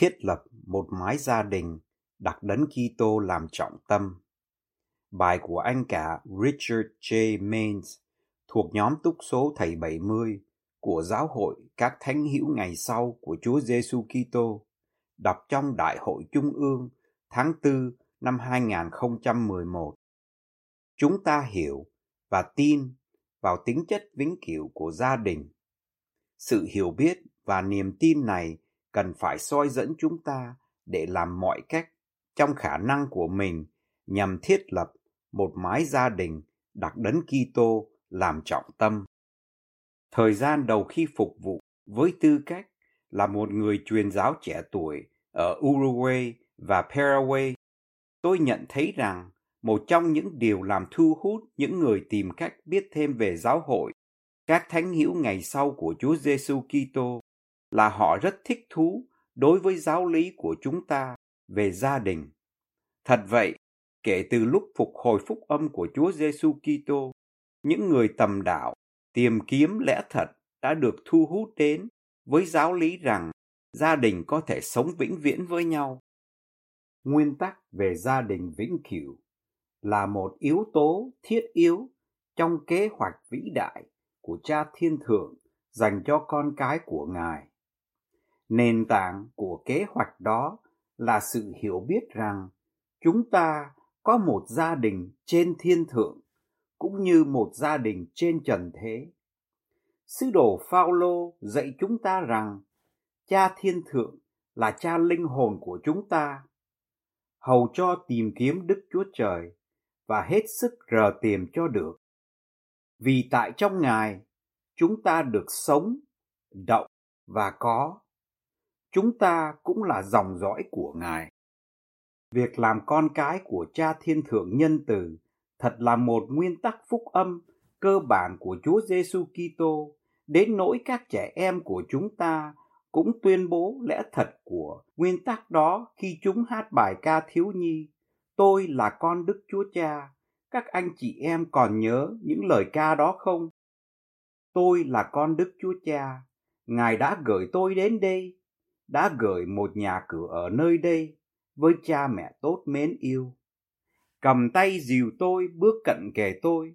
Thiết lập một mái gia đình đặt đấng Kitô làm trọng tâm. Bài của anh cả Richard J. Maines thuộc nhóm túc số thầy 70 của giáo hội các thánh hữu ngày sau của Chúa Giêsu Kitô, đọc trong Đại hội Trung ương tháng 4 năm 2011. Chúng ta hiểu và tin vào tính chất vĩnh cửu của gia đình. Sự hiểu biết và niềm tin này cần phải soi dẫn chúng ta để làm mọi cách trong khả năng của mình nhằm thiết lập một mái gia đình đặt đấng Kitô làm trọng tâm. Thời gian đầu khi phục vụ với tư cách là một người truyền giáo trẻ tuổi ở Uruguay và Paraguay, tôi nhận thấy rằng một trong những điều làm thu hút những người tìm cách biết thêm về giáo hội, các thánh hữu ngày sau của Chúa Giêsu Kitô là họ rất thích thú đối với giáo lý của chúng ta về gia đình. Thật vậy, kể từ lúc phục hồi phúc âm của Chúa Giêsu Kitô, những người tầm đạo tìm kiếm lẽ thật đã được thu hút đến với giáo lý rằng gia đình có thể sống vĩnh viễn với nhau. Nguyên tắc về gia đình vĩnh cửu là một yếu tố thiết yếu trong kế hoạch vĩ đại của Cha Thiên Thượng dành cho con cái của Ngài. Nền tảng của kế hoạch đó là sự hiểu biết rằng chúng ta có một gia đình trên thiên thượng cũng như một gia đình trên trần thế. Sứ đồ Phaolô dạy chúng ta rằng Cha Thiên Thượng là cha linh hồn của chúng ta, hầu cho tìm kiếm Đức Chúa Trời và hết sức rờ tìm cho được. Vì tại trong Ngài, chúng ta được sống, động và có chúng ta cũng là dòng dõi của Ngài. Việc làm con cái của Cha Thiên Thượng Nhân Từ thật là một nguyên tắc phúc âm cơ bản của Chúa Giêsu Kitô, đến nỗi các trẻ em của chúng ta cũng tuyên bố lẽ thật của nguyên tắc đó khi chúng hát bài ca thiếu nhi Tôi là con Đức Chúa Cha. Các anh chị em còn nhớ những lời ca đó không? Tôi là con Đức Chúa Cha. Ngài đã gửi tôi đến đây đã gửi một nhà cửa ở nơi đây với cha mẹ tốt mến yêu. Cầm tay dìu tôi bước cận kề tôi,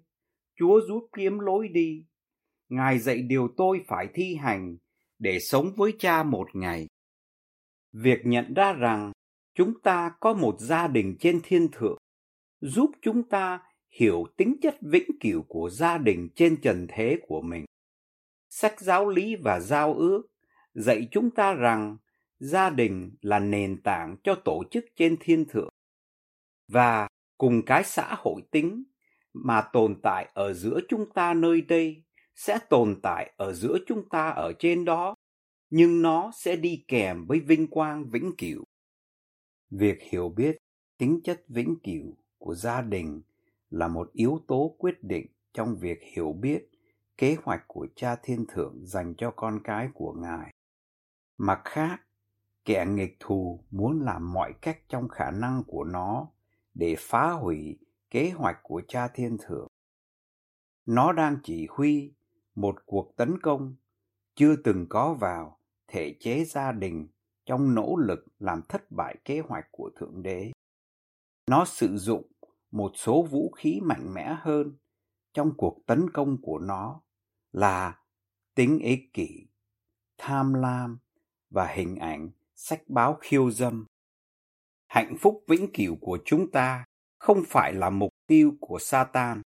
Chúa rút kiếm lối đi. Ngài dạy điều tôi phải thi hành để sống với cha một ngày. Việc nhận ra rằng chúng ta có một gia đình trên thiên thượng giúp chúng ta hiểu tính chất vĩnh cửu của gia đình trên trần thế của mình. Sách giáo lý và giao ước dạy chúng ta rằng gia đình là nền tảng cho tổ chức trên thiên thượng. Và cùng cái xã hội tính mà tồn tại ở giữa chúng ta nơi đây sẽ tồn tại ở giữa chúng ta ở trên đó, nhưng nó sẽ đi kèm với vinh quang vĩnh cửu. Việc hiểu biết tính chất vĩnh cửu của gia đình là một yếu tố quyết định trong việc hiểu biết kế hoạch của cha thiên thượng dành cho con cái của ngài. Mặt khác kẻ nghịch thù muốn làm mọi cách trong khả năng của nó để phá hủy kế hoạch của cha thiên thượng. Nó đang chỉ huy một cuộc tấn công chưa từng có vào thể chế gia đình trong nỗ lực làm thất bại kế hoạch của thượng đế. Nó sử dụng một số vũ khí mạnh mẽ hơn trong cuộc tấn công của nó là tính ích kỷ, tham lam và hình ảnh sách báo khiêu dâm. Hạnh phúc vĩnh cửu của chúng ta không phải là mục tiêu của Satan.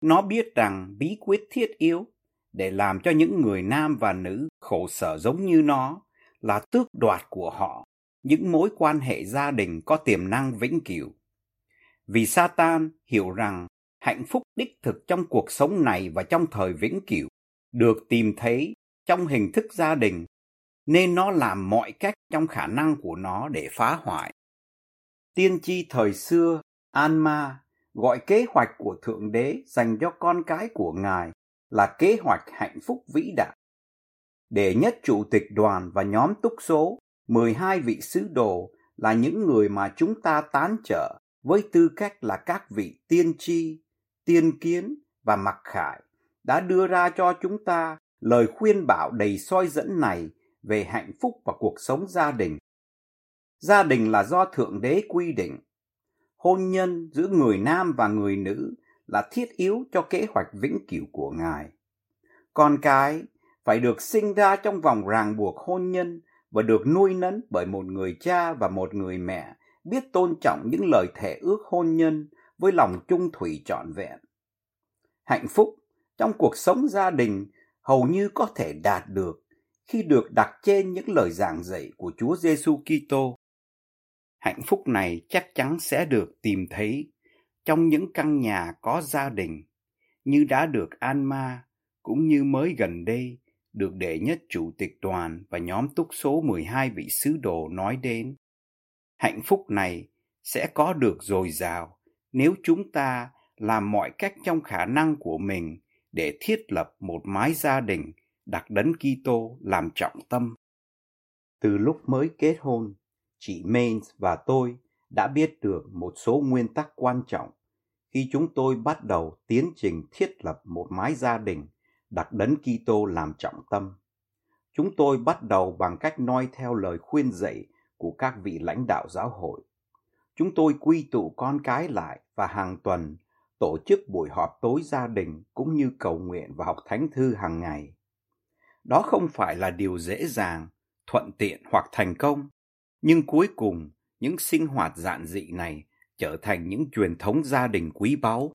Nó biết rằng bí quyết thiết yếu để làm cho những người nam và nữ khổ sở giống như nó là tước đoạt của họ những mối quan hệ gia đình có tiềm năng vĩnh cửu. Vì Satan hiểu rằng hạnh phúc đích thực trong cuộc sống này và trong thời vĩnh cửu được tìm thấy trong hình thức gia đình, nên nó làm mọi cách trong khả năng của nó để phá hoại. Tiên tri thời xưa, Anma, gọi kế hoạch của Thượng Đế dành cho con cái của Ngài là kế hoạch hạnh phúc vĩ đại. Để nhất chủ tịch đoàn và nhóm túc số 12 vị sứ đồ là những người mà chúng ta tán trợ với tư cách là các vị tiên tri, tiên kiến và mặc khải đã đưa ra cho chúng ta lời khuyên bảo đầy soi dẫn này về hạnh phúc và cuộc sống gia đình. Gia đình là do Thượng Đế quy định. Hôn nhân giữa người nam và người nữ là thiết yếu cho kế hoạch vĩnh cửu của Ngài. Con cái phải được sinh ra trong vòng ràng buộc hôn nhân và được nuôi nấng bởi một người cha và một người mẹ biết tôn trọng những lời thề ước hôn nhân với lòng trung thủy trọn vẹn. Hạnh phúc trong cuộc sống gia đình hầu như có thể đạt được khi được đặt trên những lời giảng dạy của Chúa Giêsu Kitô. Hạnh phúc này chắc chắn sẽ được tìm thấy trong những căn nhà có gia đình như đã được Anma cũng như mới gần đây được đệ nhất chủ tịch đoàn và nhóm túc số 12 vị sứ đồ nói đến. Hạnh phúc này sẽ có được dồi dào nếu chúng ta làm mọi cách trong khả năng của mình để thiết lập một mái gia đình đặt đấng Kitô làm trọng tâm. Từ lúc mới kết hôn, chị Mains và tôi đã biết được một số nguyên tắc quan trọng khi chúng tôi bắt đầu tiến trình thiết lập một mái gia đình đặt đấng Kitô làm trọng tâm. Chúng tôi bắt đầu bằng cách noi theo lời khuyên dạy của các vị lãnh đạo giáo hội. Chúng tôi quy tụ con cái lại và hàng tuần tổ chức buổi họp tối gia đình cũng như cầu nguyện và học thánh thư hàng ngày. Đó không phải là điều dễ dàng, thuận tiện hoặc thành công, nhưng cuối cùng những sinh hoạt giản dị này trở thành những truyền thống gia đình quý báu.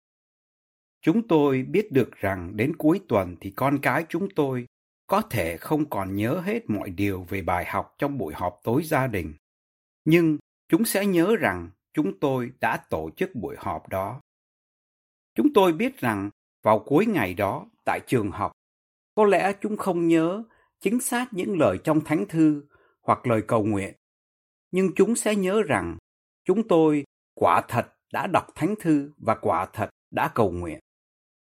Chúng tôi biết được rằng đến cuối tuần thì con cái chúng tôi có thể không còn nhớ hết mọi điều về bài học trong buổi họp tối gia đình, nhưng chúng sẽ nhớ rằng chúng tôi đã tổ chức buổi họp đó. Chúng tôi biết rằng vào cuối ngày đó tại trường học, có lẽ chúng không nhớ chính xác những lời trong thánh thư hoặc lời cầu nguyện, nhưng chúng sẽ nhớ rằng chúng tôi quả thật đã đọc thánh thư và quả thật đã cầu nguyện.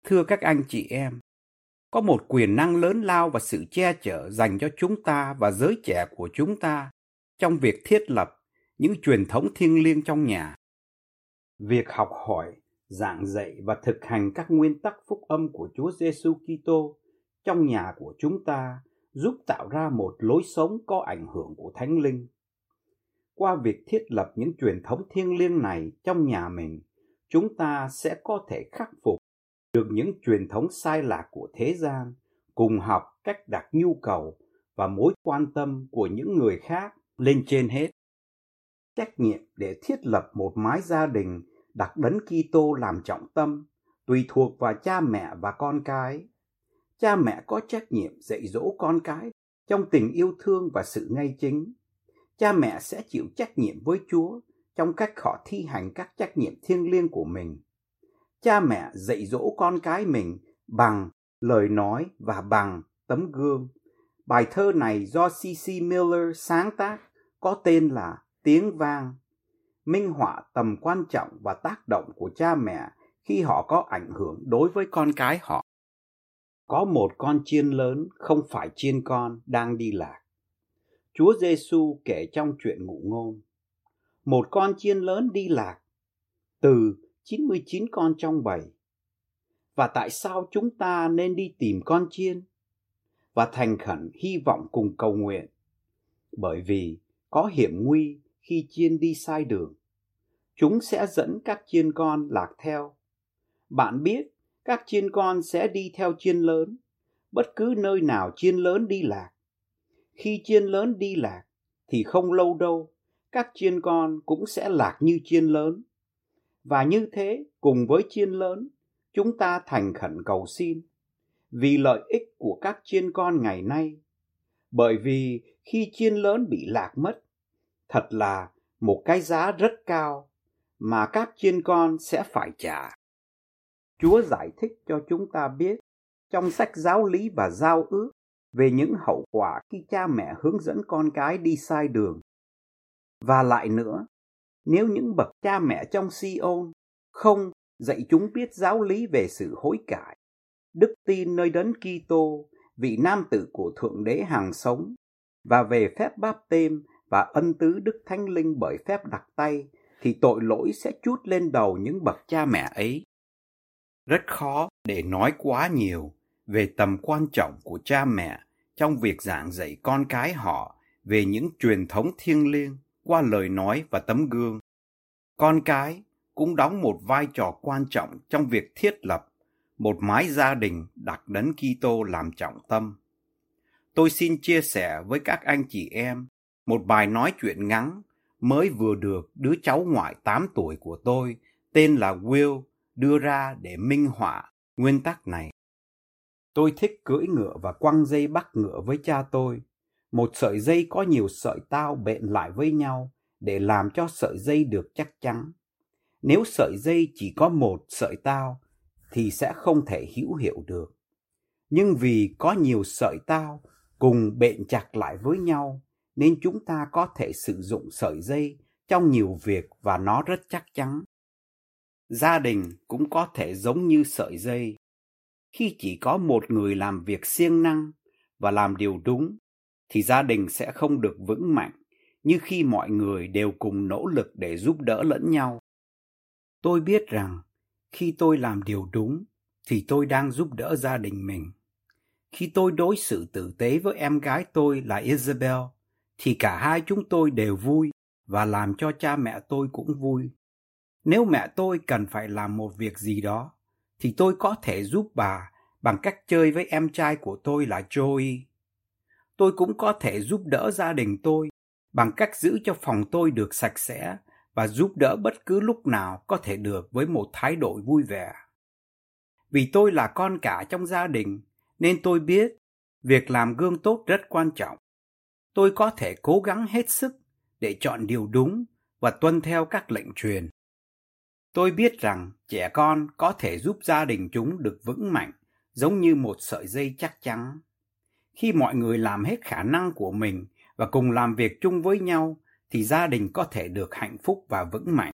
Thưa các anh chị em, có một quyền năng lớn lao và sự che chở dành cho chúng ta và giới trẻ của chúng ta trong việc thiết lập những truyền thống thiêng liêng trong nhà. Việc học hỏi giảng dạy và thực hành các nguyên tắc phúc âm của Chúa Giêsu Kitô trong nhà của chúng ta giúp tạo ra một lối sống có ảnh hưởng của Thánh Linh. Qua việc thiết lập những truyền thống thiêng liêng này trong nhà mình, chúng ta sẽ có thể khắc phục được những truyền thống sai lạc của thế gian, cùng học cách đặt nhu cầu và mối quan tâm của những người khác lên trên hết. Trách nhiệm để thiết lập một mái gia đình đặt đấng Kitô làm trọng tâm, tùy thuộc vào cha mẹ và con cái. Cha mẹ có trách nhiệm dạy dỗ con cái trong tình yêu thương và sự ngay chính. Cha mẹ sẽ chịu trách nhiệm với Chúa trong cách họ thi hành các trách nhiệm thiêng liêng của mình. Cha mẹ dạy dỗ con cái mình bằng lời nói và bằng tấm gương. Bài thơ này do C.C. Miller sáng tác, có tên là Tiếng vang minh họa tầm quan trọng và tác động của cha mẹ khi họ có ảnh hưởng đối với con cái họ. Có một con chiên lớn không phải chiên con đang đi lạc. Chúa Giêsu kể trong chuyện ngụ ngôn. Một con chiên lớn đi lạc từ 99 con trong bầy. Và tại sao chúng ta nên đi tìm con chiên? Và thành khẩn hy vọng cùng cầu nguyện. Bởi vì có hiểm nguy khi chiên đi sai đường chúng sẽ dẫn các chiên con lạc theo. Bạn biết, các chiên con sẽ đi theo chiên lớn, bất cứ nơi nào chiên lớn đi lạc. Khi chiên lớn đi lạc, thì không lâu đâu, các chiên con cũng sẽ lạc như chiên lớn. Và như thế, cùng với chiên lớn, chúng ta thành khẩn cầu xin vì lợi ích của các chiên con ngày nay. Bởi vì khi chiên lớn bị lạc mất, thật là một cái giá rất cao mà các chiên con sẽ phải trả. Chúa giải thích cho chúng ta biết trong sách giáo lý và giao ước về những hậu quả khi cha mẹ hướng dẫn con cái đi sai đường. Và lại nữa, nếu những bậc cha mẹ trong Siôn không dạy chúng biết giáo lý về sự hối cải, đức tin nơi đấng Kitô, vị nam tử của thượng đế hàng sống và về phép báp têm và ân tứ đức thánh linh bởi phép đặt tay thì tội lỗi sẽ chút lên đầu những bậc cha mẹ ấy. Rất khó để nói quá nhiều về tầm quan trọng của cha mẹ trong việc giảng dạy con cái họ về những truyền thống thiêng liêng qua lời nói và tấm gương. Con cái cũng đóng một vai trò quan trọng trong việc thiết lập một mái gia đình đặt đấng Kitô làm trọng tâm. Tôi xin chia sẻ với các anh chị em một bài nói chuyện ngắn mới vừa được đứa cháu ngoại 8 tuổi của tôi tên là Will đưa ra để minh họa nguyên tắc này. Tôi thích cưỡi ngựa và quăng dây bắt ngựa với cha tôi. Một sợi dây có nhiều sợi tao bện lại với nhau để làm cho sợi dây được chắc chắn. Nếu sợi dây chỉ có một sợi tao thì sẽ không thể hữu hiệu được. Nhưng vì có nhiều sợi tao cùng bện chặt lại với nhau nên chúng ta có thể sử dụng sợi dây trong nhiều việc và nó rất chắc chắn. Gia đình cũng có thể giống như sợi dây. Khi chỉ có một người làm việc siêng năng và làm điều đúng, thì gia đình sẽ không được vững mạnh, như khi mọi người đều cùng nỗ lực để giúp đỡ lẫn nhau. Tôi biết rằng, khi tôi làm điều đúng, thì tôi đang giúp đỡ gia đình mình. Khi tôi đối xử tử tế với em gái tôi là Isabel, thì cả hai chúng tôi đều vui và làm cho cha mẹ tôi cũng vui. Nếu mẹ tôi cần phải làm một việc gì đó, thì tôi có thể giúp bà bằng cách chơi với em trai của tôi là Joey. Tôi cũng có thể giúp đỡ gia đình tôi bằng cách giữ cho phòng tôi được sạch sẽ và giúp đỡ bất cứ lúc nào có thể được với một thái độ vui vẻ. Vì tôi là con cả trong gia đình, nên tôi biết việc làm gương tốt rất quan trọng tôi có thể cố gắng hết sức để chọn điều đúng và tuân theo các lệnh truyền. Tôi biết rằng trẻ con có thể giúp gia đình chúng được vững mạnh giống như một sợi dây chắc chắn. Khi mọi người làm hết khả năng của mình và cùng làm việc chung với nhau thì gia đình có thể được hạnh phúc và vững mạnh.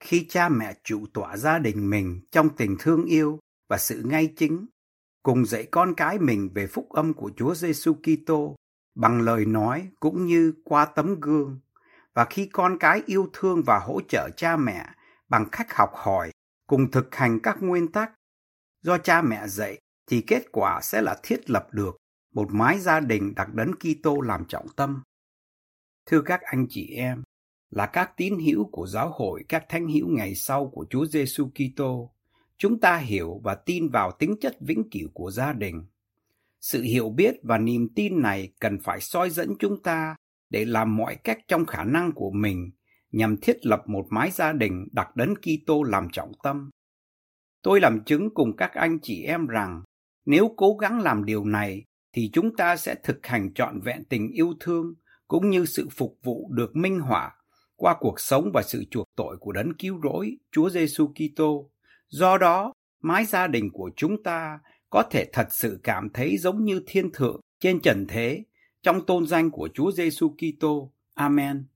Khi cha mẹ trụ tọa gia đình mình trong tình thương yêu và sự ngay chính, cùng dạy con cái mình về phúc âm của Chúa Giêsu Kitô bằng lời nói cũng như qua tấm gương và khi con cái yêu thương và hỗ trợ cha mẹ bằng cách học hỏi cùng thực hành các nguyên tắc do cha mẹ dạy thì kết quả sẽ là thiết lập được một mái gia đình đặt đấng Kitô làm trọng tâm. Thưa các anh chị em, là các tín hữu của giáo hội các thánh hữu ngày sau của Chúa Giêsu Kitô, chúng ta hiểu và tin vào tính chất vĩnh cửu của gia đình sự hiểu biết và niềm tin này cần phải soi dẫn chúng ta để làm mọi cách trong khả năng của mình nhằm thiết lập một mái gia đình đặt đấng Kitô làm trọng tâm. Tôi làm chứng cùng các anh chị em rằng nếu cố gắng làm điều này thì chúng ta sẽ thực hành trọn vẹn tình yêu thương cũng như sự phục vụ được minh họa qua cuộc sống và sự chuộc tội của đấng cứu rỗi Chúa Giêsu Kitô. Do đó, mái gia đình của chúng ta có thể thật sự cảm thấy giống như thiên thượng trên trần thế trong tôn danh của Chúa Giêsu Kitô. Amen.